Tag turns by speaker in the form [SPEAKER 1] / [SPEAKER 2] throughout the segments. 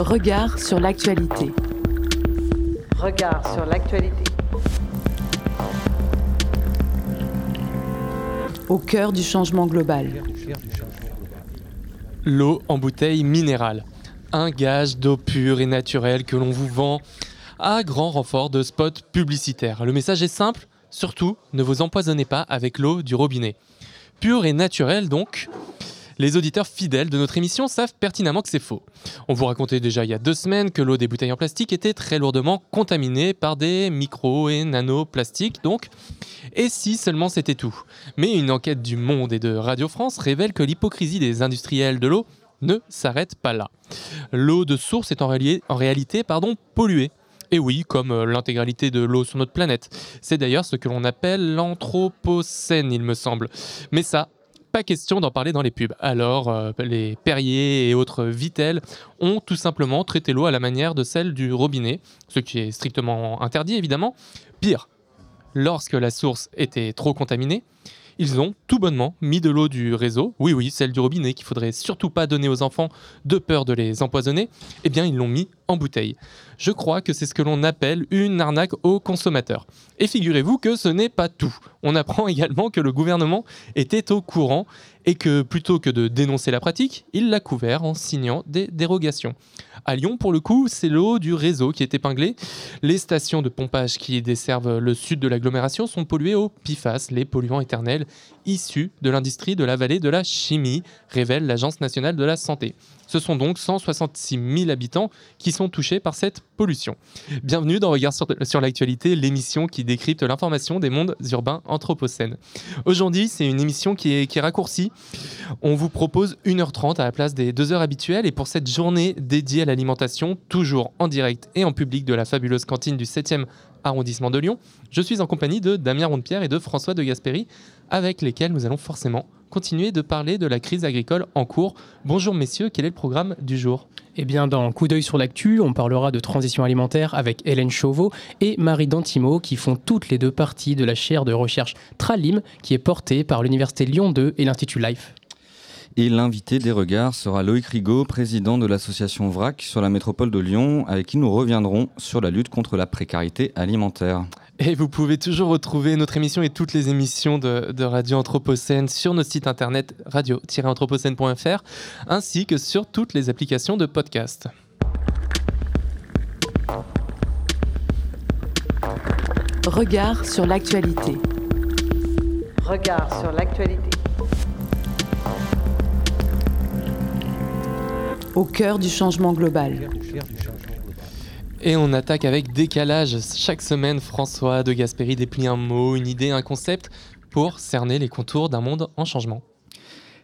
[SPEAKER 1] Regard sur l'actualité.
[SPEAKER 2] Regard sur l'actualité.
[SPEAKER 1] Au cœur du changement global.
[SPEAKER 3] L'eau en bouteille minérale. Un gage d'eau pure et naturelle que l'on vous vend à grand renfort de spots publicitaires. Le message est simple, surtout ne vous empoisonnez pas avec l'eau du robinet. Pure et naturelle donc, les auditeurs fidèles de notre émission savent pertinemment que c'est faux. On vous racontait déjà il y a deux semaines que l'eau des bouteilles en plastique était très lourdement contaminée par des micro et nanoplastiques, donc. Et si seulement c'était tout? Mais une enquête du Monde et de Radio France révèle que l'hypocrisie des industriels de l'eau ne s'arrête pas là. L'eau de source est en, en réalité pardon, polluée. Et oui, comme euh, l'intégralité de l'eau sur notre planète. C'est d'ailleurs ce que l'on appelle l'anthropocène, il me semble. Mais ça, pas question d'en parler dans les pubs. Alors, euh, les Perrier et autres Vitel ont tout simplement traité l'eau à la manière de celle du robinet, ce qui est strictement interdit évidemment. Pire, lorsque la source était trop contaminée, ils ont tout bonnement mis de l'eau du réseau, oui oui, celle du robinet qu'il faudrait surtout pas donner aux enfants de peur de les empoisonner, eh bien ils l'ont mis en bouteille. Je crois que c'est ce que l'on appelle une arnaque aux consommateurs. Et figurez-vous que ce n'est pas tout. On apprend également que le gouvernement était au courant et que plutôt que de dénoncer la pratique, il l'a couvert en signant des dérogations. À Lyon, pour le coup, c'est l'eau du réseau qui est épinglée. Les stations de pompage qui desservent le sud de l'agglomération sont polluées au PFAS, les polluants éternels issus de l'industrie de la vallée de la chimie, révèle l'Agence nationale de la santé. Ce sont donc 166 000 habitants qui sont touchés par cette pollution. Bienvenue dans Regard sur, l'actualité, l'émission qui décrypte l'information des mondes urbains anthropocènes. Aujourd'hui, c'est une émission qui est, qui est raccourcie. On vous propose 1h30 à la place des 2 heures habituelles et pour cette journée dédiée à l'alimentation, toujours en direct et en public de la fabuleuse cantine du 7e arrondissement de Lyon, je suis en compagnie de Damien Rondepierre et de François de Gasperi, avec lesquels nous allons forcément continuer de parler de la crise agricole en cours. Bonjour messieurs, quel est le programme du jour?
[SPEAKER 4] Eh bien, dans Coup d'œil sur l'actu, on parlera de transition alimentaire avec Hélène Chauveau et Marie Dantimo qui font toutes les deux parties de la chaire de recherche Tralim qui est portée par l'Université Lyon 2 et l'Institut Life.
[SPEAKER 5] Et l'invité des regards sera Loïc Rigaud, président de l'association VRAC sur la métropole de Lyon, avec qui nous reviendrons sur la lutte contre la précarité alimentaire.
[SPEAKER 3] Et vous pouvez toujours retrouver notre émission et toutes les émissions de, Radio Anthropocène sur notre site internet radio-anthropocène.fr ainsi que sur toutes les applications de podcast.
[SPEAKER 1] Regard sur l'actualité.
[SPEAKER 2] Regard sur l'actualité.
[SPEAKER 1] Au cœur du changement global.
[SPEAKER 3] Et on attaque avec décalage. Chaque semaine, François de Gasperi déplie un mot, une idée, un concept pour cerner les contours d'un monde en changement.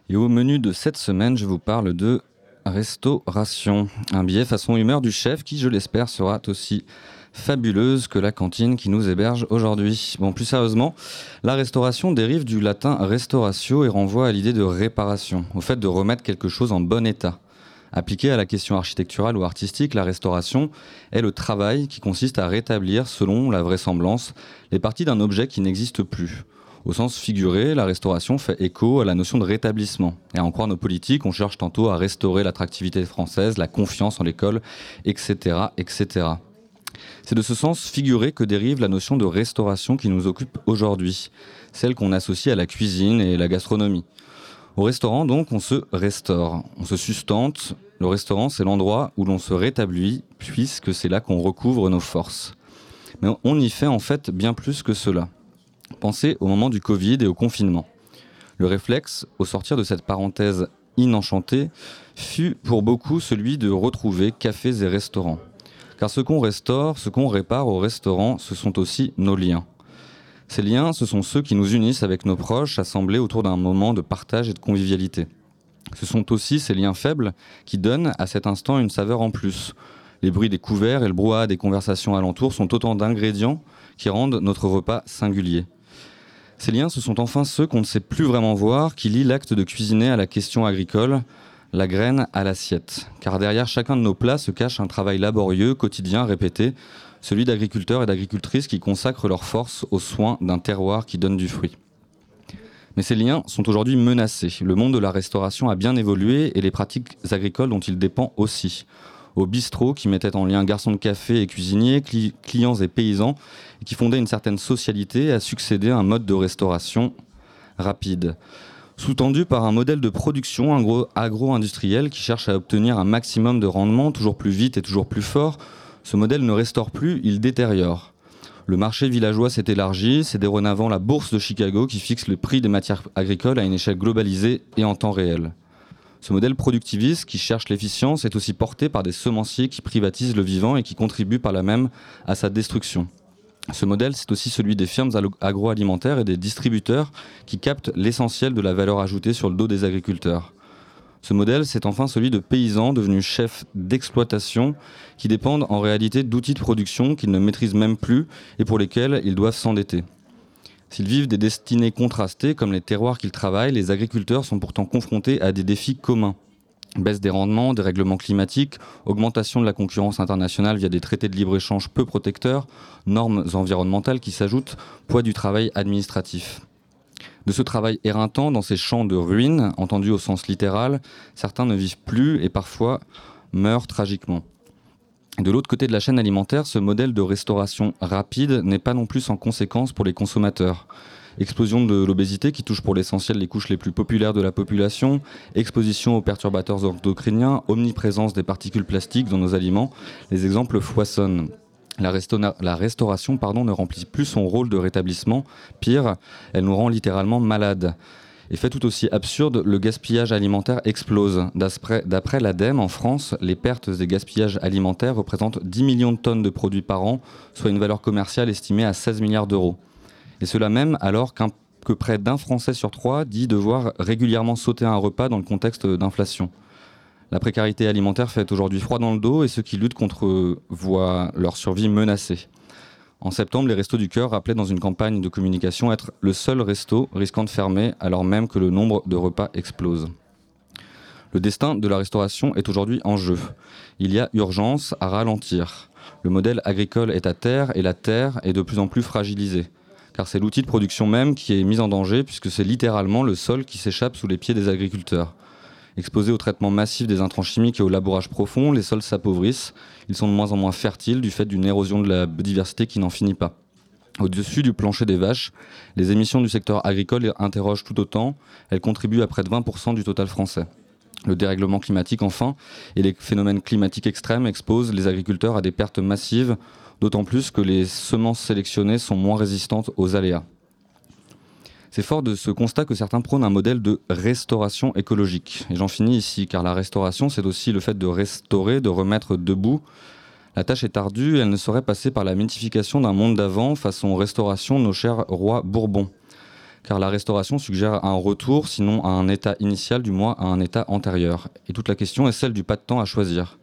[SPEAKER 5] Et au menu de cette semaine, je vous parle de restauration. Un billet façon humeur du chef qui, je l'espère, sera aussi fabuleuse que la cantine qui nous héberge aujourd'hui. Bon, plus sérieusement, la restauration dérive du latin restauratio et renvoie à l'idée de réparation, au fait de remettre quelque chose en bon état. Appliquée à la question architecturale ou artistique, la restauration est le travail qui consiste à rétablir, selon la vraisemblance, les parties d'un objet qui n'existe plus. Au sens figuré, la restauration fait écho à la notion de rétablissement. Et en croire nos politiques, on cherche tantôt à restaurer l'attractivité française, la confiance en l'école, etc., etc. C'est de ce sens figuré que dérive la notion de restauration qui nous occupe aujourd'hui, celle qu'on associe à la cuisine et la gastronomie. Au restaurant, donc, on se restaure, on se sustente. Le restaurant, c'est l'endroit où l'on se rétablit, puisque c'est là qu'on recouvre nos forces. Mais on y fait en fait bien plus que cela. Pensez au moment du Covid et au confinement. Le réflexe, au sortir de cette parenthèse inenchantée, fut pour beaucoup celui de retrouver cafés et restaurants. Car ce qu'on restaure, ce qu'on répare au restaurant, ce sont aussi nos liens. Ces liens, ce sont ceux qui nous unissent avec nos proches, assemblés autour d'un moment de partage et de convivialité. Ce sont aussi ces liens faibles qui donnent à cet instant une saveur en plus. Les bruits des couverts et le brouhaha des conversations alentours sont autant d'ingrédients qui rendent notre repas singulier. Ces liens, ce sont enfin ceux qu'on ne sait plus vraiment voir, qui lient l'acte de cuisiner à la question agricole, la graine à l'assiette. Car derrière chacun de nos plats se cache un travail laborieux, quotidien, répété, celui d'agriculteurs et d'agricultrices qui consacrent leur force aux soins d'un terroir qui donne du fruit. Mais ces liens sont aujourd'hui menacés. Le monde de la restauration a bien évolué et les pratiques agricoles dont il dépend aussi. au bistrot qui mettait en lien garçons de café et cuisiniers, clients et paysans, et qui fondait une certaine socialité, a succédé à un mode de restauration rapide. Sous-tendu par un modèle de production agro-industriel qui cherche à obtenir un maximum de rendement toujours plus vite et toujours plus fort, ce modèle ne restaure plus, il détériore. Le marché villageois s'est élargi, c'est dorénavant la bourse de Chicago qui fixe le prix des matières agricoles à une échelle globalisée et en temps réel. Ce modèle productiviste qui cherche l'efficience est aussi porté par des semenciers qui privatisent le vivant et qui contribuent par là même à sa destruction. Ce modèle, c'est aussi celui des firmes agroalimentaires et des distributeurs qui captent l'essentiel de la valeur ajoutée sur le dos des agriculteurs. Ce modèle, c'est enfin celui de paysans devenus chefs d'exploitation qui dépendent en réalité d'outils de production qu'ils ne maîtrisent même plus et pour lesquels ils doivent s'endetter. S'ils vivent des destinées contrastées comme les terroirs qu'ils travaillent, les agriculteurs sont pourtant confrontés à des défis communs. Baisse des rendements, dérèglement climatique, augmentation de la concurrence internationale via des traités de libre-échange peu protecteurs, normes environnementales qui s'ajoutent, poids du travail administratif. De ce travail éreintant dans ces champs de ruines, entendu au sens littéral, certains ne vivent plus et parfois meurent tragiquement. De l'autre côté de la chaîne alimentaire, ce modèle de restauration rapide n'est pas non plus sans conséquence pour les consommateurs. Explosion de l'obésité qui touche pour l'essentiel les couches les plus populaires de la population, exposition aux perturbateurs endocriniens, omniprésence des particules plastiques dans nos aliments, les exemples foisonnent. La, restauration pardon, ne remplit plus son rôle de rétablissement, pire, elle nous rend littéralement malades. Et fait tout aussi absurde, le gaspillage alimentaire explose. D'après l'ADEME, en France, les pertes des gaspillages alimentaires représentent 10 millions de tonnes de produits par an, soit une valeur commerciale estimée à 16 milliards d'euros. Et cela même alors que près d'un Français sur trois dit devoir régulièrement sauter un repas dans le contexte d'inflation. La précarité alimentaire fait aujourd'hui froid dans le dos et ceux qui luttent contre voient leur survie menacée. En septembre, les Restos du Cœur rappelaient dans une campagne de communication être le seul resto risquant de fermer alors même que le nombre de repas explose. Le destin de la restauration est aujourd'hui en jeu. Il y a urgence à ralentir. Le modèle agricole est à terre et la terre est de plus en plus fragilisée. Car c'est l'outil de production même qui est mis en danger puisque c'est littéralement le sol qui s'échappe sous les pieds des agriculteurs. Exposés au traitement massif des intrants chimiques et au labourage profond, les sols s'appauvrissent. Ils sont de moins en moins fertiles du fait d'une érosion de la biodiversité qui n'en finit pas. Au-dessus du plancher des vaches, les émissions du secteur agricole interrogent tout autant. Elles contribuent à près de 20% du total français. Le dérèglement climatique, enfin, et les phénomènes climatiques extrêmes exposent les agriculteurs à des pertes massives, d'autant plus que les semences sélectionnées sont moins résistantes aux aléas. C'est fort de ce constat que certains prônent un modèle de restauration écologique. Et j'en finis ici, car la restauration, c'est aussi le fait de restaurer, de remettre debout. La tâche est ardue, elle ne saurait passer par la mythification d'un monde d'avant façon restauration nos chers rois bourbons. Car la restauration suggère un retour, sinon à un état initial, du moins à un état antérieur. Et toute la question est celle du pas de temps à choisir.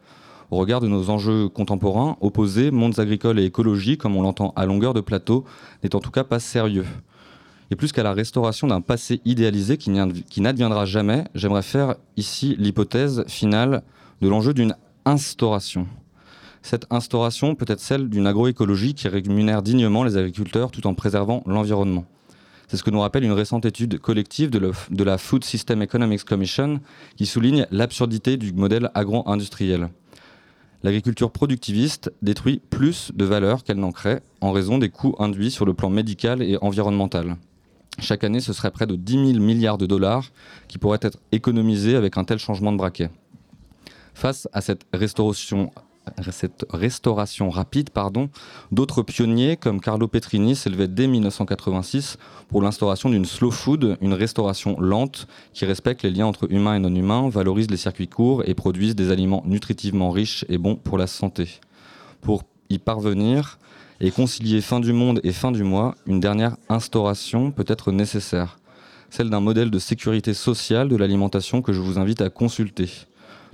[SPEAKER 5] Au regard de nos enjeux contemporains, opposés, mondes agricoles et écologie, comme on l'entend à longueur de plateau, n'est en tout cas pas sérieux. Et plus qu'à la restauration d'un passé idéalisé qui n'adviendra jamais, j'aimerais faire ici l'hypothèse finale de l'enjeu d'une instauration. Cette instauration peut être celle d'une agroécologie qui rémunère dignement les agriculteurs tout en préservant l'environnement. C'est ce que nous rappelle une récente étude collective de, la Food System Economics Commission qui souligne l'absurdité du modèle agro-industriel. L'agriculture productiviste détruit plus de valeur qu'elle n'en crée en raison des coûts induits sur le plan médical et environnemental. Chaque année, ce serait près de 10 000 milliards de dollars qui pourraient être économisés avec un tel changement de braquet. Face à cette restauration, rapide, pardon, d'autres pionniers comme Carlo Petrini s'élevaient dès 1986 pour l'instauration d'une slow food, une restauration lente qui respecte les liens entre humains et non humains, valorise les circuits courts et produise des aliments nutritivement riches et bons pour la santé. Pour y parvenir, et concilier fin du monde et fin du mois, une dernière instauration peut être nécessaire, celle d'un modèle de sécurité sociale de l'alimentation que je vous invite à consulter.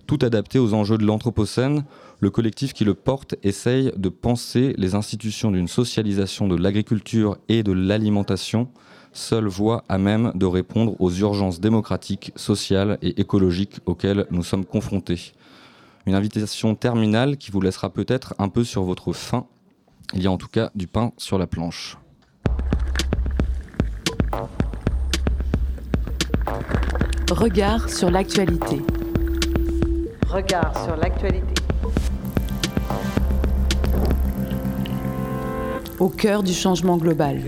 [SPEAKER 5] Tout adapté aux enjeux de l'Anthropocène, le collectif qui le porte essaye de penser les institutions d'une socialisation de l'agriculture et de l'alimentation, seule voie à même de répondre aux urgences démocratiques, sociales et écologiques auxquelles nous sommes confrontés. Une invitation terminale qui vous laissera peut-être un peu sur votre faim il y a en tout cas du pain sur la planche.
[SPEAKER 1] Regard sur l'actualité.
[SPEAKER 2] Regard sur l'actualité.
[SPEAKER 1] Au cœur du changement global.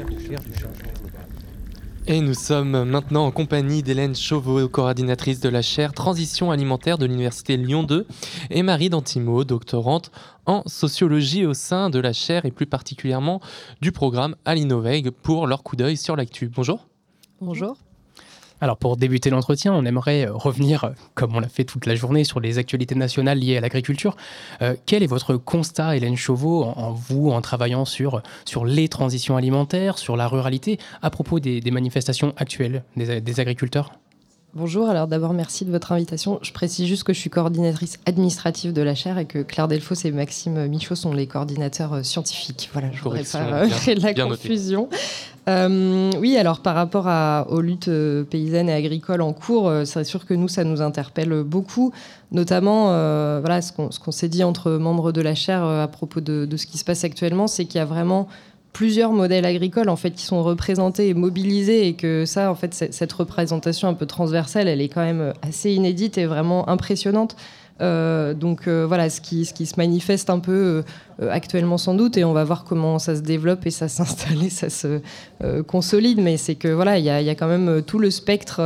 [SPEAKER 3] Et nous sommes maintenant en compagnie d'Hélène Chauveau, coordinatrice de la chaire Transition alimentaire de l'Université Lyon 2, et Marie Dantimo, doctorante en sociologie au sein de la chaire et plus particulièrement du programme Alinoveg pour leur coup d'œil sur l'actu. Bonjour.
[SPEAKER 6] Bonjour.
[SPEAKER 4] Alors pour débuter l'entretien, on aimerait euh, revenir, euh, comme on l'a fait toute la journée, sur les actualités nationales liées à l'agriculture. Euh, quel est votre constat, Hélène Chauveau, en, vous, en travaillant sur, sur les transitions alimentaires, sur la ruralité, à propos des, manifestations actuelles des, agriculteurs?
[SPEAKER 6] Bonjour, alors d'abord merci de votre invitation. Je précise juste que je suis coordinatrice administrative de la chaire et que Claire Delfos et Maxime Michaud sont les coordinateurs scientifiques. Voilà, je ne voudrais pas créer de la confusion. Euh, oui, alors par rapport aux luttes euh, paysannes et agricoles en cours, euh, c'est sûr que nous, ça nous interpelle beaucoup, notamment voilà, ce qu'on s'est dit entre membres de la chaire à propos de, ce qui se passe actuellement, c'est qu'il y a vraiment plusieurs modèles agricoles en fait qui sont représentés et mobilisés et que ça en fait cette représentation un peu transversale elle est quand même assez inédite et vraiment impressionnante euh, donc euh, voilà, ce qui, se manifeste un peu euh, actuellement sans doute, et on va voir comment ça se développe et ça s'installe et ça se consolide. Mais c'est que voilà, il y a, quand même tout le spectre,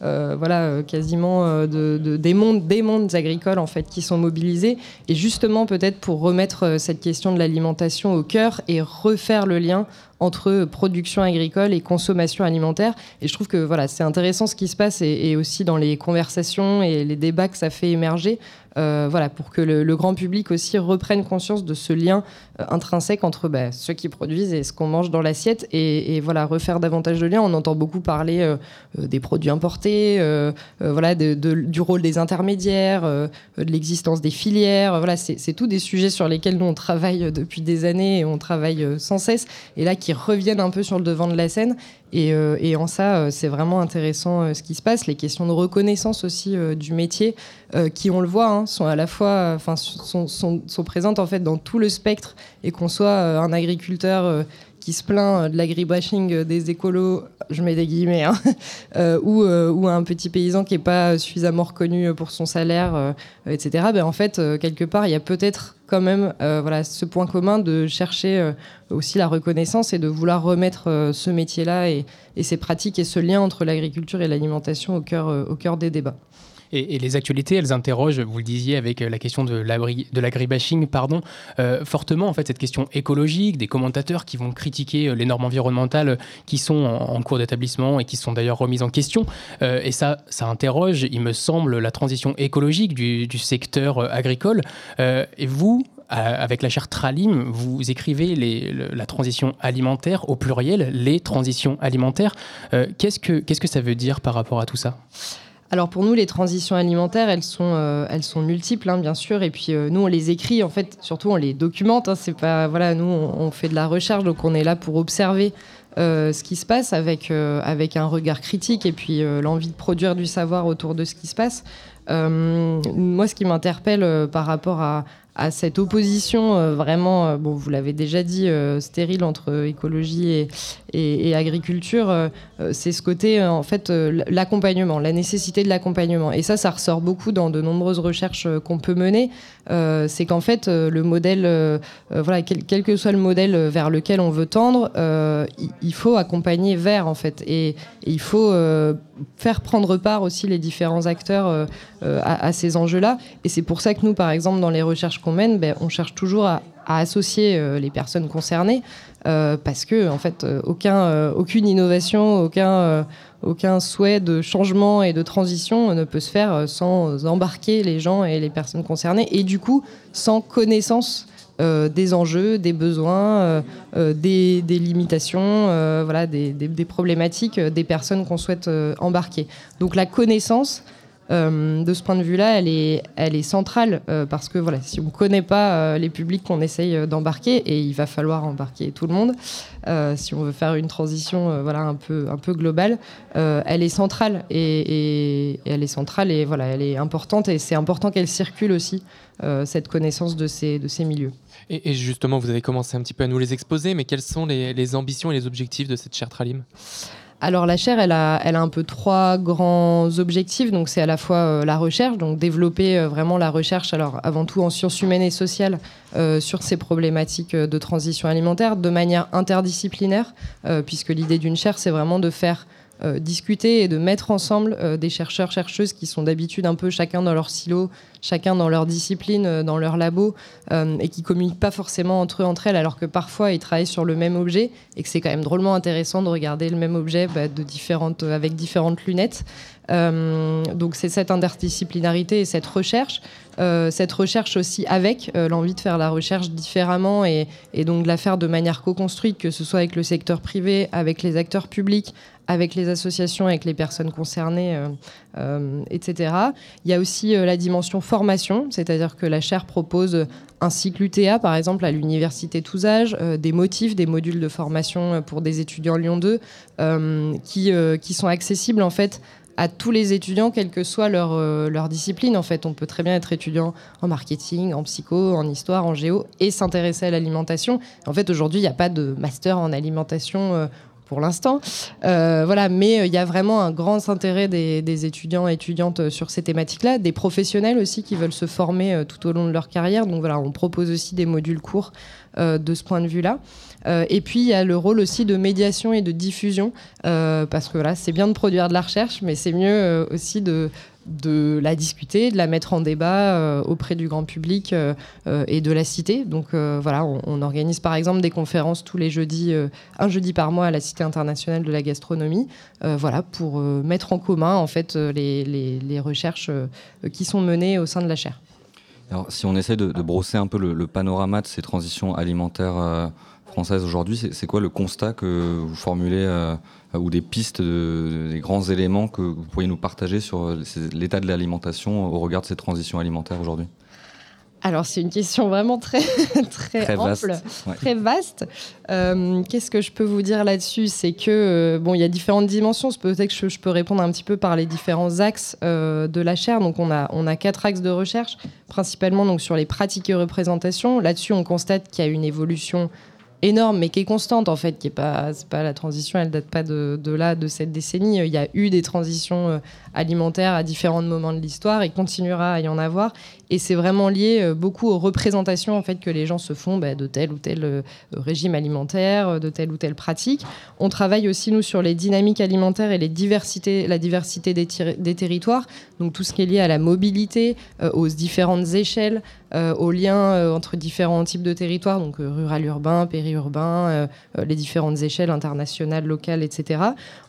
[SPEAKER 6] voilà, quasiment de, des mondes, des mondes agricoles en fait qui sont mobilisés. Et justement peut-être pour remettre cette question de l'alimentation au cœur et refaire le lien entre production agricole et consommation alimentaire. Et je trouve que voilà, c'est intéressant ce qui se passe et, aussi dans les conversations et les débats que ça fait émerger. Euh, voilà, pour que le, grand public aussi reprenne conscience de ce lien euh, intrinsèque entre bah, ceux qui produisent et ce qu'on mange dans l'assiette, et, voilà, refaire davantage de liens. On entend beaucoup parler euh, des produits importés, voilà, du rôle des intermédiaires, de l'existence des filières. Voilà, c'est tout des sujets sur lesquels nous on travaille depuis des années et on travaille sans cesse, et là qui reviennent un peu sur le devant de la scène. Et, en ça, c'est vraiment intéressant ce qui se passe. Les questions de reconnaissance aussi du métier, qui, on le voit, hein, sont à la fois, enfin, sont, présentes en fait dans tout le spectre et qu'on soit euh, un agriculteur euh, qui se plaint euh, de l'agribashing des écolos, je mets des guillemets, hein, ou, un petit paysan qui n'est pas suffisamment reconnu pour son salaire, etc. Ben, en fait, quelque part, il y a peut-être quand même voilà, ce point commun de chercher aussi la reconnaissance et de vouloir remettre ce métier-là et, ces pratiques et ce lien entre l'agriculture et l'alimentation au cœur des débats.
[SPEAKER 4] Et, les actualités, elles interrogent, vous le disiez, avec euh, la question de l'agribashing, pardon, euh, fortement en fait cette question écologique, des commentateurs qui vont critiquer euh, les normes environnementales qui sont en, cours d'établissement et qui sont d'ailleurs remises en question. et ça, ça interroge, il me semble, la transition écologique du, secteur agricole. et vous, avec la charte Tralim, vous écrivez la transition alimentaire au pluriel, les transitions alimentaires. qu'est-ce, que, qu'est-ce que ça veut dire par rapport à tout ça?
[SPEAKER 6] Alors pour nous, les transitions alimentaires, elles sont, euh, elles sont multiples, hein, bien sûr. Et puis euh, nous, on les écrit, en fait, surtout on les documente. Hein. c'est pas, voilà, nous, on, fait de la recherche, donc on est là pour observer euh, ce qui se passe avec, avec un regard critique et puis l'envie de produire du savoir autour de ce qui se passe. moi, ce qui m'interpelle par rapport à, cette opposition vraiment, bon, vous l'avez déjà dit, stérile entre écologie et, et, agriculture, c'est ce côté, en fait, l'accompagnement, la nécessité de l'accompagnement. Et ça, ça ressort beaucoup dans de nombreuses recherches qu'on peut mener. c'est qu'en fait, le modèle, voilà, quel, que soit le modèle vers lequel on veut tendre, il, faut accompagner vers, en fait. Et, il faut faire prendre part aussi les différents acteurs à, ces enjeux-là. Et c'est pour ça que nous, par exemple, dans les recherches qu'on mène, ben, on cherche toujours à, associer euh, les personnes concernées euh, parce que en fait euh, aucun, aucune innovation, aucun, souhait de changement et de transition ne peut se faire sans embarquer les gens et les personnes concernées et du coup sans connaissance des enjeux, des besoins, des, limitations, voilà, des, problématiques des personnes qu'on souhaite embarquer. Donc la connaissance, euh, de ce point de vue-là, elle est, centrale euh, parce que voilà, si on ne connaît pas euh, les publics qu'on essaye d'embarquer, et il va falloir embarquer tout le monde, si on veut faire une transition voilà, un, peu, un peu globale, elle est centrale et, elle est centrale et voilà, elle est importante et c'est important qu'elle circule aussi cette connaissance de ces, de ces milieux.
[SPEAKER 3] Et, justement, vous avez commencé un petit peu à nous les exposer, mais quelles sont les, les ambitions et les objectifs de cette charte Tralim?
[SPEAKER 6] Alors la chaire, elle a, un peu trois grands objectifs. Donc c'est à la fois euh, la recherche, donc développer euh, vraiment la recherche, alors avant tout en sciences humaines et sociales, euh, sur ces problématiques de transition alimentaire de manière interdisciplinaire, puisque l'idée d'une chaire, c'est vraiment de faire euh, discuter et de mettre ensemble euh, des chercheurs, chercheuses qui sont d'habitude un peu chacun dans leur silo, chacun dans leur discipline, euh, dans leur labo, et qui communiquent pas forcément entre eux, entre elles, alors que parfois ils travaillent sur le même objet et que c'est quand même drôlement intéressant de regarder le même objet bah, de différentes, avec différentes lunettes. donc c'est cette interdisciplinarité et cette recherche. cette recherche aussi avec l'envie de faire la recherche différemment et, et donc de la faire de manière co-construite, que ce soit avec le secteur privé, avec les acteurs publics, avec les associations, avec les personnes concernées, euh, euh, etc. Il y a aussi euh, la dimension formation, c'est-à-dire que la chaire propose un cycle UTA, par exemple, à l'université Tousage, des motifs, des modules de formation pour des étudiants Lyon 2, qui, qui sont accessibles en fait à tous les étudiants, quelle que soit leur, leur, discipline. En fait, on peut très bien être étudiant en marketing, en psycho, en histoire, en géo et s'intéresser à l'alimentation. En fait, aujourd'hui, il n'y a pas de master en alimentation pour l'instant. Euh, voilà, mais euh, il y a vraiment un grand intérêt des, étudiants et étudiantes euh, sur ces thématiques-là, des professionnels aussi qui veulent se former tout au long de leur carrière. Donc voilà, on propose aussi des modules courts de ce point de vue-là. et puis il y a le rôle aussi de médiation et de diffusion, parce que c'est bien de produire de la recherche, mais c'est mieux aussi de de la discuter, de la mettre en débat euh, auprès du grand public euh, euh, et de la cité. Donc voilà, on, organise par exemple des conférences tous les jeudis, un jeudi par mois à la Cité internationale de la gastronomie, voilà, pour mettre en commun en fait les, recherches qui sont menées au sein de la chaire.
[SPEAKER 5] Alors, si on essaie de, brosser un peu le, panorama de ces transitions alimentaires françaises aujourd'hui, c'est quoi le constat que vous formulez euh, ou des pistes, des grands éléments que vous pourriez nous partager sur euh, l'état de l'alimentation au regard de ces transitions alimentaires aujourd'hui?
[SPEAKER 6] Alors c'est une question vraiment très très, ample, très vaste. Euh, qu'est-ce que je peux vous dire là-dessus? C'est que bon, il y a différentes dimensions. Peut-être que je, peux répondre un petit peu par les différents axes de la chaire. Donc on a on a quatre axes de recherche, principalement donc sur les pratiques et représentations. Là-dessus, on constate qu'il y a une évolution énorme, mais qui est constante en fait, qui est pas, pas la transition, elle date pas de, de, là, de cette décennie. Il y a eu des transitions euh, alimentaires à différents moments de l'histoire et continuera à y en avoir. Et c'est vraiment lié euh, beaucoup aux représentations en fait que les gens se font bah, de tel ou tel euh, régime alimentaire, de telle ou telle pratique. On travaille aussi nous sur les dynamiques alimentaires et les diversités, la diversité des, des territoires. Donc tout ce qui est lié à la mobilité, aux différentes échelles, aux liens entre différents types de territoires, donc rural, urbain, périurbain, les différentes échelles internationales, locales, etc.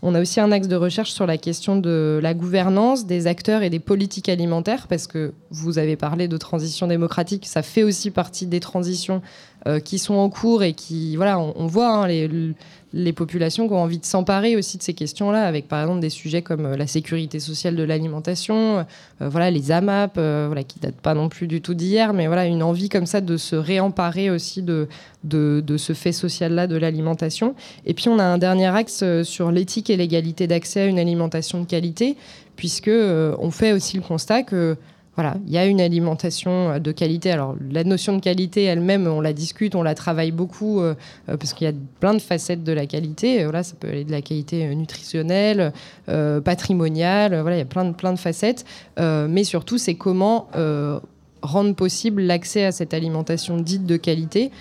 [SPEAKER 6] On a aussi un axe de recherche sur la question de la gouvernance des acteurs et des politiques alimentaires, parce que vous avez parlé de transition démocratique, ça fait aussi partie des transitions euh, qui sont en cours et qui, voilà, on, voit hein, les, populations qui ont envie de s'emparer aussi de ces questions-là, avec par exemple des sujets comme euh, la sécurité sociale de l'alimentation, euh, voilà, les AMAP, voilà, qui datent pas non plus du tout d'hier, mais voilà, une envie comme ça de se réemparer aussi de, de ce fait social-là de l'alimentation. Et puis on a un dernier axe sur l'éthique et l'égalité d'accès à une alimentation de qualité, puisque on fait aussi le constat que voilà, il y a une alimentation euh, de qualité. Alors la notion de qualité elle-même, on la discute, on la travaille beaucoup euh, euh, parce qu'il y a plein de facettes de la qualité. Voilà, ça peut aller de la qualité nutritionnelle, patrimoniale. Voilà, il y a plein de plein de facettes. mais surtout, c'est comment rendre possible l'accès à cette alimentation dite de qualité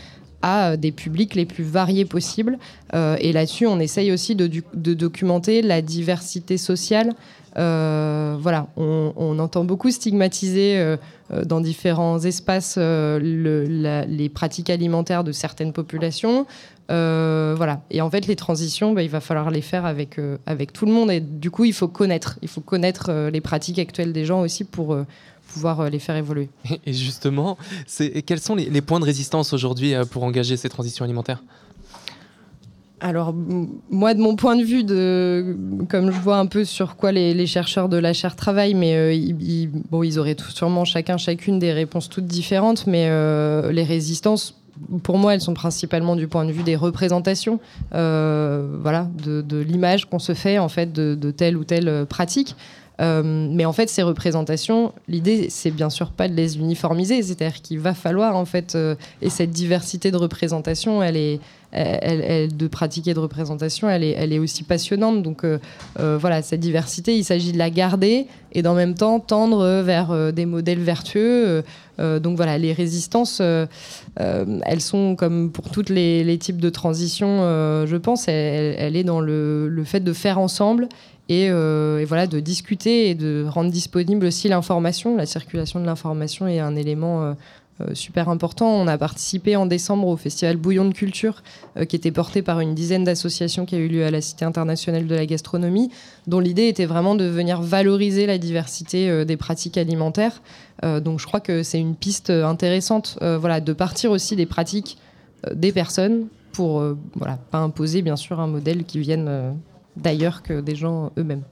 [SPEAKER 6] à des publics les plus variés possibles. et là-dessus, on essaye aussi de, documenter la diversité sociale euh, voilà, on, entend beaucoup stigmatiser euh, euh, dans différents espaces les pratiques alimentaires de certaines populations. voilà. Et en fait, les transitions, bah, il va falloir les faire avec, avec tout le monde. Et du coup, il faut connaître. Il faut connaître les pratiques actuelles des gens aussi pour pouvoir les faire évoluer.
[SPEAKER 3] Et justement, quels sont les points de résistance aujourd'hui pour engager ces transitions alimentaires?
[SPEAKER 6] Alors, moi, de mon point de vue, de, comme je vois un peu sur quoi les, chercheurs de la chaire travaillent, mais euh, ils, bon, ils auraient sûrement chacun, chacune des réponses toutes différentes, mais euh, les résistances, pour moi, elles sont principalement du point de vue des représentations, euh, voilà, de, l'image qu'on se fait en fait de, telle ou telle pratique. Mais en fait, ces représentations, l'idée, c'est bien sûr pas de les uniformiser, c'est-à-dire qu'il va falloir en fait, et cette diversité de représentation, elle est, elle, de pratiquer de représentation, elle est, elle est aussi passionnante. Donc voilà, cette diversité, il s'agit de la garder et d'en même temps tendre vers des modèles vertueux. donc voilà, les résistances, elles sont comme pour tous les, types de transition, je pense, elle, est dans le, fait de faire ensemble euh, et, voilà, de discuter et de rendre disponible aussi l'information. La circulation de l'information est un élément euh, euh, super important. On a participé en décembre au festival Bouillon de Culture, qui était porté par une dizaine d'associations qui a eu lieu à la Cité internationale de la gastronomie, dont l'idée était vraiment de venir valoriser la diversité des pratiques alimentaires. donc je crois que c'est une piste intéressante, voilà, de partir aussi des pratiques des personnes pour, voilà, pas imposer bien sûr un modèle qui vienne d'ailleurs que des gens eux-mêmes.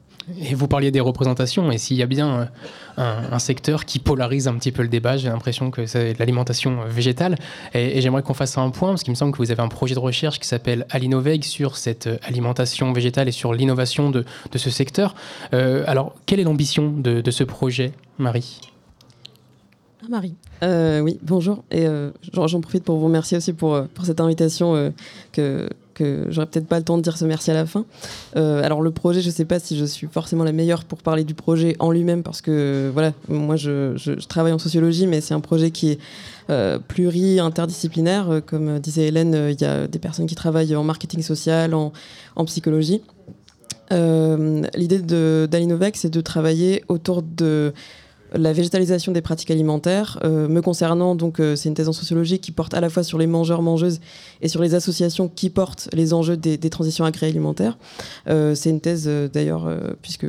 [SPEAKER 4] Et vous parliez des représentations, et s'il y a bien euh, un, secteur qui polarise un petit peu le débat, j'ai l'impression que c'est l'alimentation végétale. Et, j'aimerais qu'on fasse un point, parce qu'il me semble que vous avez un projet de recherche qui s'appelle Alinoveg sur cette alimentation végétale et sur l'innovation de, ce secteur. Euh, alors, quelle est l'ambition de, ce projet, Marie?
[SPEAKER 7] Ah, Marie. Euh, oui, bonjour. Et j'en profite pour vous remercier aussi pour, pour cette invitation que, que j'aurais peut-être pas le temps de dire ce merci à la fin. Euh, alors le projet, je sais pas si je suis forcément la meilleure pour parler du projet en lui-même parce que voilà, moi je, travaille en sociologie, mais c'est un projet qui est euh, pluri-interdisciplinaire. Euh, comme disait Hélène, il y a des personnes qui travaillent en marketing social, en, en psychologie. L'idée d'Alinovac, c'est de travailler autour de la végétalisation des pratiques alimentaires. Euh, me concernant, donc, euh, c'est une thèse en sociologie qui porte à la fois sur les mangeurs-mangeuses et sur les associations qui portent les enjeux des, transitions agroalimentaires. Euh, c'est une thèse, d'ailleurs, puisque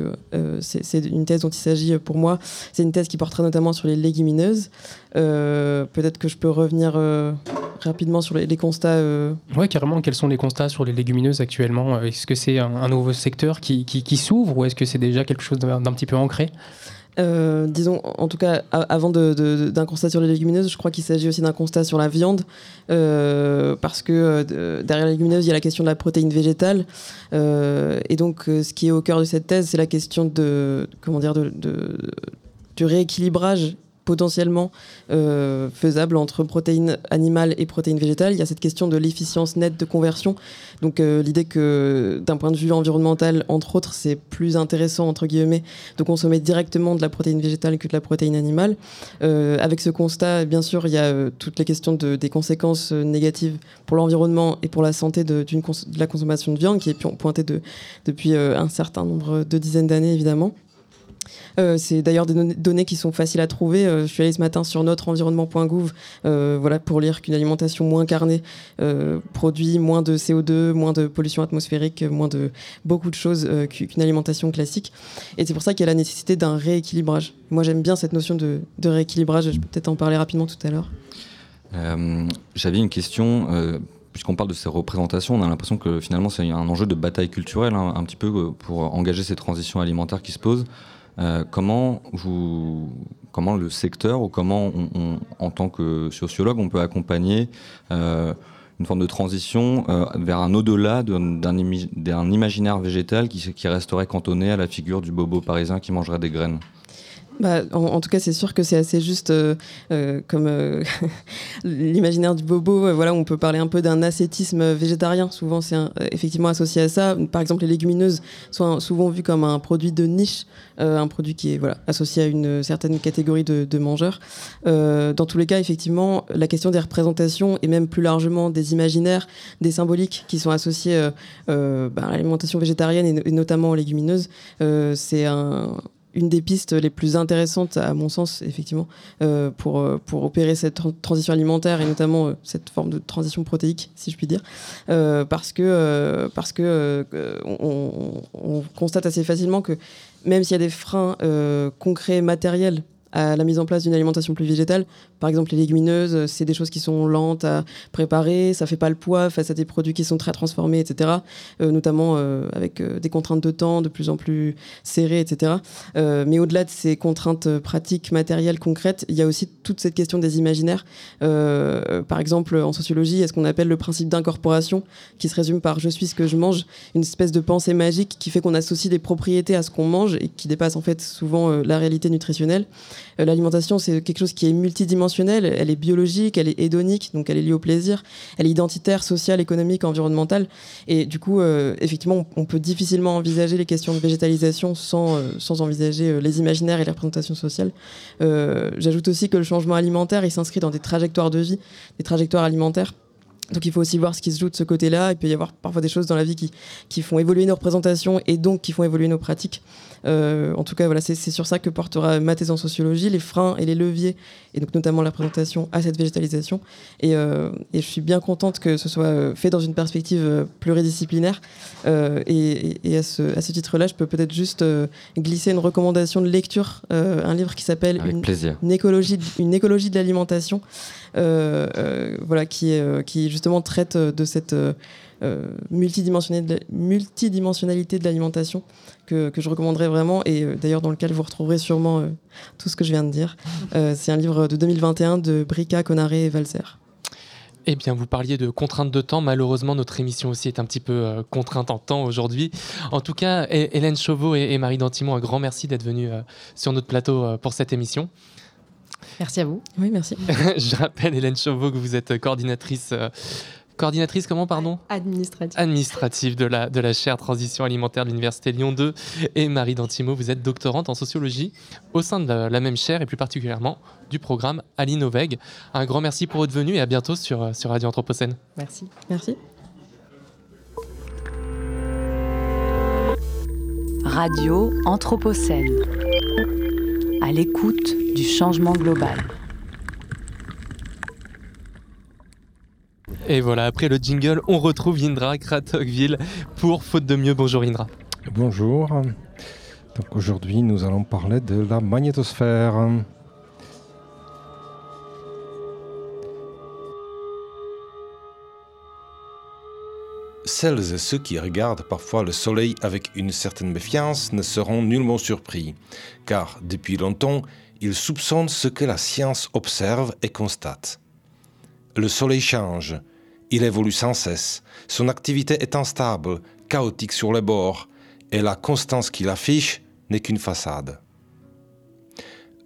[SPEAKER 7] c'est une thèse dont il s'agit pour moi, c'est une thèse qui portera notamment sur les légumineuses. Peut-être que je peux revenir rapidement sur les, constats.
[SPEAKER 4] Oui, carrément. Quels sont les constats sur les légumineuses actuellement? Est-ce que c'est un, nouveau secteur qui s'ouvre ou est-ce que c'est déjà quelque chose d'un petit peu ancré?
[SPEAKER 7] Euh, disons, en tout cas, avant d'un constat sur les légumineuses, je crois qu'il s'agit aussi d'un constat sur la viande, euh, parce que euh, derrière les légumineuses, il y a la question de la protéine végétale. et donc, ce qui est au cœur de cette thèse, c'est la question de, comment dire, du rééquilibrage potentiellement euh, faisable entre protéines animales et protéines végétales. Il y a cette question de l'efficience nette de conversion. Donc euh, l'idée que d'un point de vue environnemental, entre autres, c'est plus intéressant, entre guillemets, de consommer directement de la protéine végétale que de la protéine animale. Euh, avec ce constat, bien sûr, il y a toutes les questions de, des conséquences négatives pour l'environnement et pour la santé de, de, la consommation de viande, qui est pointée de, depuis un certain nombre de dizaines d'années, évidemment. Euh, c'est d'ailleurs des données qui sont faciles à trouver. Euh, je suis allée ce matin sur notreenvironnement.gouv euh, voilà, pour lire qu'une alimentation moins carnée produit moins de CO2, moins de pollution atmosphérique, moins de beaucoup de choses qu'une alimentation classique. Et c'est pour ça qu'il y a la nécessité d'un rééquilibrage. Moi, j'aime bien cette notion de, rééquilibrage. Je peux peut-être en parler rapidement tout à l'heure.
[SPEAKER 5] J'avais une question puisqu'on parle de ces représentations, on a l'impression que finalement c'est un enjeu de bataille culturelle, hein, un petit peu pour engager ces transitions alimentaires qui se posent. Euh, comment, comment le secteur ou comment, en tant que sociologue, on peut accompagner euh, une forme de transition euh, vers un au-delà d'un imaginaire végétal qui resterait cantonné à la figure du bobo parisien qui mangerait des graines?
[SPEAKER 7] Bah, en, tout cas, c'est sûr que c'est assez juste euh, euh, comme euh, l'imaginaire du bobo. voilà, on peut parler un peu d'un ascétisme végétarien. Souvent, c'est effectivement associé à ça. Par exemple, les légumineuses sont souvent vues comme un produit de niche, un produit qui est voilà, associé à une certaine catégorie de, mangeurs. dans tous les cas, effectivement, la question des représentations et même plus largement des imaginaires, des symboliques qui sont associés bah, à l'alimentation végétarienne et, et, notamment aux légumineuses, c'est un une des pistes les plus intéressantes, à mon sens, effectivement, euh, pour, euh, pour opérer cette transition alimentaire et notamment euh, cette forme de transition protéique, si je puis dire, parce que, parce que on, constate assez facilement que même s'il y a des freins concrets, matériels à la mise en place d'une alimentation plus végétale. Par exemple, les légumineuses, c'est des choses qui sont lentes à préparer, ça fait pas le poids face à des produits qui sont très transformés, etc. notamment avec des contraintes de temps de plus en plus serrées, etc. mais au-delà de ces contraintes pratiques, matérielles, concrètes, il y a aussi toute cette question des imaginaires. par exemple, en sociologie, il y a ce qu'on appelle le principe d'incorporation, qui se résume par je suis ce que je mange, une espèce de pensée magique qui fait qu'on associe des propriétés à ce qu'on mange et qui dépasse en fait souvent euh, la réalité nutritionnelle. Euh, l'alimentation, c'est quelque chose qui est multidimensionnel, elle est biologique, elle est hédonique, donc elle est liée au plaisir, elle est identitaire, sociale, économique, environnementale. Et du coup, euh, effectivement, on peut difficilement envisager les questions de végétalisation sans, sans envisager les imaginaires et les représentations sociales. J'ajoute aussi que le changement alimentaire, il s'inscrit dans des trajectoires de vie, des trajectoires alimentaires donc il faut aussi voir ce qui se joue de ce côté-là. Il peut y avoir parfois des choses dans la vie qui, qui font évoluer nos représentations et donc qui font évoluer nos pratiques. Euh, en tout cas, voilà, c'est sur ça que portera ma thèse en sociologie, les freins et les leviers, et donc notamment la présentation à cette végétalisation. Et, euh, et je suis bien contente que ce soit euh, fait dans une perspective pluridisciplinaire. et, et à ce, à ce titre-là, je peux peut-être juste glisser une recommandation de lecture, un livre qui s'appelle une, une, écologie, une écologie de l'alimentation, voilà, qui, qui justement traite de cette euh, multidimensionnalité de l'alimentation que, je recommanderais vraiment et euh, d'ailleurs dans lequel vous retrouverez sûrement euh, tout ce que je viens de dire. c'est un livre de 2021 de Brica, Conaré et Valser.
[SPEAKER 3] Eh bien, vous parliez de contraintes de temps. Malheureusement, notre émission aussi est un petit peu contrainte en temps aujourd'hui. En tout cas, Hélène Chauveau et, Marie Dantimon, un grand merci d'être venues sur notre plateau pour cette émission.
[SPEAKER 6] Merci à vous.
[SPEAKER 7] Oui, merci.
[SPEAKER 3] je rappelle, Hélène Chauveau, que vous êtes coordinatrice Coordinatrice, comment, pardon
[SPEAKER 6] Administrative.
[SPEAKER 3] Administrative de la, de la chaire Transition alimentaire de l'Université Lyon 2. Et Marie Dantimo, vous êtes doctorante en sociologie au sein de la, même chaire et plus particulièrement du programme Alinoveg. Un grand merci pour votre venue et à bientôt sur, sur Radio Anthropocène.
[SPEAKER 6] Merci.
[SPEAKER 7] Merci.
[SPEAKER 1] Radio Anthropocène. À l'écoute du changement global.
[SPEAKER 3] Et voilà, après le jingle, on retrouve Indra Kratokville pour Faute de mieux. Bonjour Indra.
[SPEAKER 8] Bonjour. Donc aujourd'hui, nous allons parler de la magnétosphère.
[SPEAKER 9] Celles et ceux qui regardent parfois le soleil avec une certaine méfiance ne seront nullement surpris, car depuis longtemps, ils soupçonnent ce que la science observe et constate. Le soleil change, il évolue sans cesse. Son activité est instable, chaotique sur les bords, et la constance qu'il affiche n'est qu'une façade.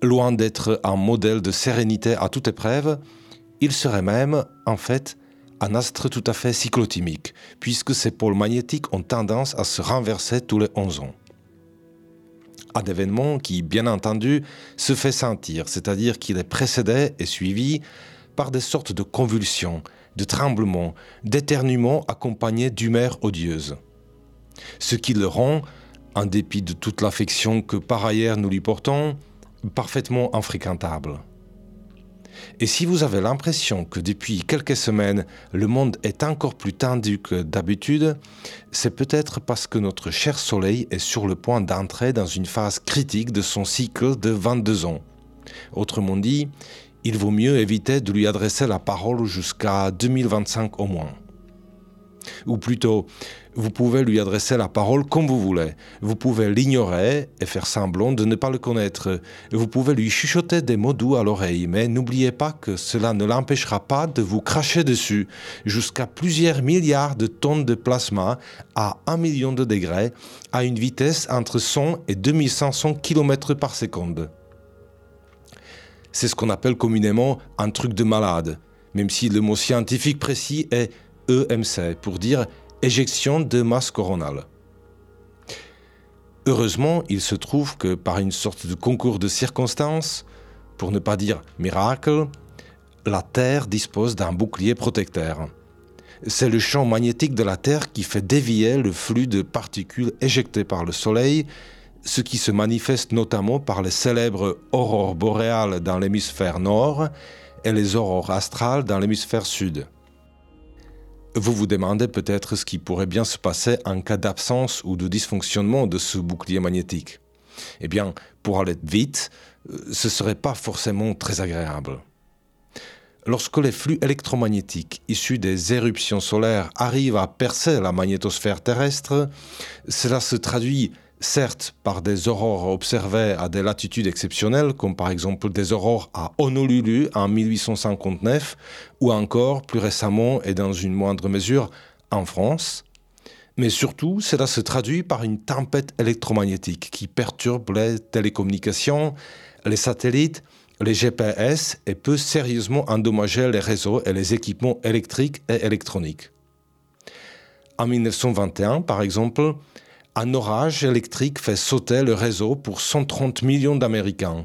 [SPEAKER 9] Loin d'être un modèle de sérénité à toute épreuve, il serait même, en fait, un astre tout à fait cyclotimique, puisque ses pôles magnétiques ont tendance à se renverser tous les 11 ans. Un événement qui, bien entendu, se fait sentir, c'est-à-dire qu'il est précédé et suivi par des sortes de convulsions, de tremblements, d'éternuements accompagnés d'humeurs odieuses. Ce qui le rend, en dépit de toute l'affection que par ailleurs nous lui portons, parfaitement infréquentable. Et si vous avez l'impression que depuis quelques semaines, le monde est encore plus tendu que d'habitude, c'est peut-être parce que notre cher Soleil est sur le point d'entrer dans une phase critique de son cycle de 22 ans. Autrement dit, il vaut mieux éviter de lui adresser la parole jusqu'à 2025 au moins. Ou plutôt, vous pouvez lui adresser la parole comme vous voulez. Vous pouvez l'ignorer et faire semblant de ne pas le connaître. Vous pouvez lui chuchoter des mots doux à l'oreille, mais n'oubliez pas que cela ne l'empêchera pas de vous cracher dessus jusqu'à plusieurs milliards de tonnes de plasma à 1 million de degrés à une vitesse entre 100 et 2500 km par seconde. C'est ce qu'on appelle communément un truc de malade, même si le mot scientifique précis est EMC, pour dire éjection de masse coronale. Heureusement, il se trouve que par une sorte de concours de circonstances, pour ne pas dire miracle, la Terre dispose d'un bouclier protecteur. C'est le champ magnétique de la Terre qui fait dévier le flux de particules éjectées par le Soleil ce qui se manifeste notamment par les célèbres aurores boréales dans l'hémisphère nord et les aurores astrales dans l'hémisphère sud. Vous vous demandez peut-être ce qui pourrait bien se passer en cas d'absence ou de dysfonctionnement de ce bouclier magnétique. Eh bien, pour aller vite, euh, ce ne serait pas forcément très agréable. Lorsque les flux électromagnétiques issus des éruptions solaires arrivent à percer la magnétosphère terrestre, cela se traduit certes par des aurores observées à des latitudes exceptionnelles, comme par exemple des aurores à Honolulu en 1859, ou encore plus récemment et dans une moindre mesure en France. Mais surtout, cela se traduit par une tempête électromagnétique qui perturbe les télécommunications, les satellites, les GPS et peut sérieusement endommager les réseaux et les équipements électriques et électroniques. En 1921, par exemple, un orage électrique fait sauter le réseau pour 130 millions d'Américains.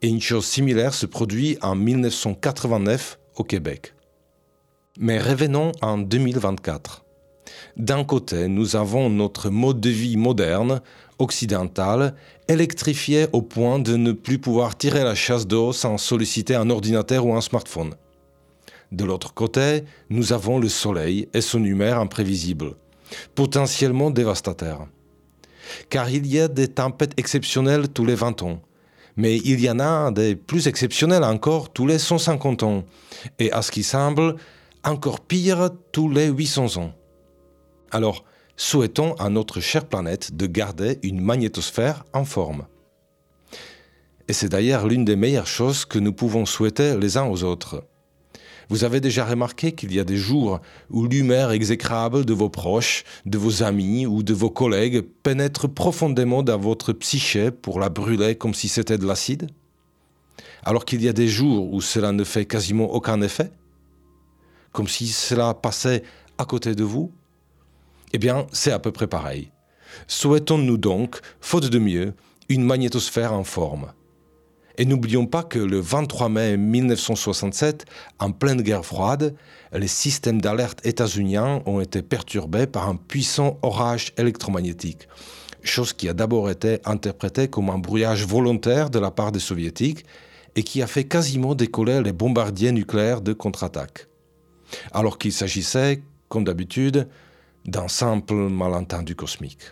[SPEAKER 9] Et une chose similaire se produit en 1989 au Québec. Mais revenons en 2024. D'un côté, nous avons notre mode de vie moderne, occidental, électrifié au point de ne plus pouvoir tirer la chasse d'eau sans solliciter un ordinateur ou un smartphone. De l'autre côté, nous avons le Soleil et son humeur imprévisible, potentiellement dévastateur. Car il y a des tempêtes exceptionnelles tous les 20 ans, mais il y en a des plus exceptionnelles encore tous les 150 ans, et à ce qui semble, encore pire tous les 800 ans. Alors, souhaitons à notre chère planète de garder une magnétosphère en forme. Et c'est d'ailleurs l'une des meilleures choses que nous pouvons souhaiter les uns aux autres. Vous avez déjà remarqué qu'il y a des jours où l'humeur exécrable de vos proches, de vos amis ou de vos collègues pénètre profondément dans votre psyché pour la brûler comme si c'était de l'acide? Alors qu'il y a des jours où cela ne fait quasiment aucun effet? Comme si cela passait à côté de vous? Eh bien, c'est à peu près pareil. Souhaitons-nous donc, faute de mieux, une magnétosphère en forme. Et n'oublions pas que le 23 mai 1967, en pleine guerre froide, les systèmes d'alerte états-uniens ont été perturbés par un puissant orage électromagnétique, chose qui a d'abord été interprétée comme un brouillage volontaire de la part des soviétiques et qui a fait quasiment décoller les bombardiers nucléaires de contre-attaque. Alors qu'il s'agissait, comme d'habitude, d'un simple malentendu cosmique.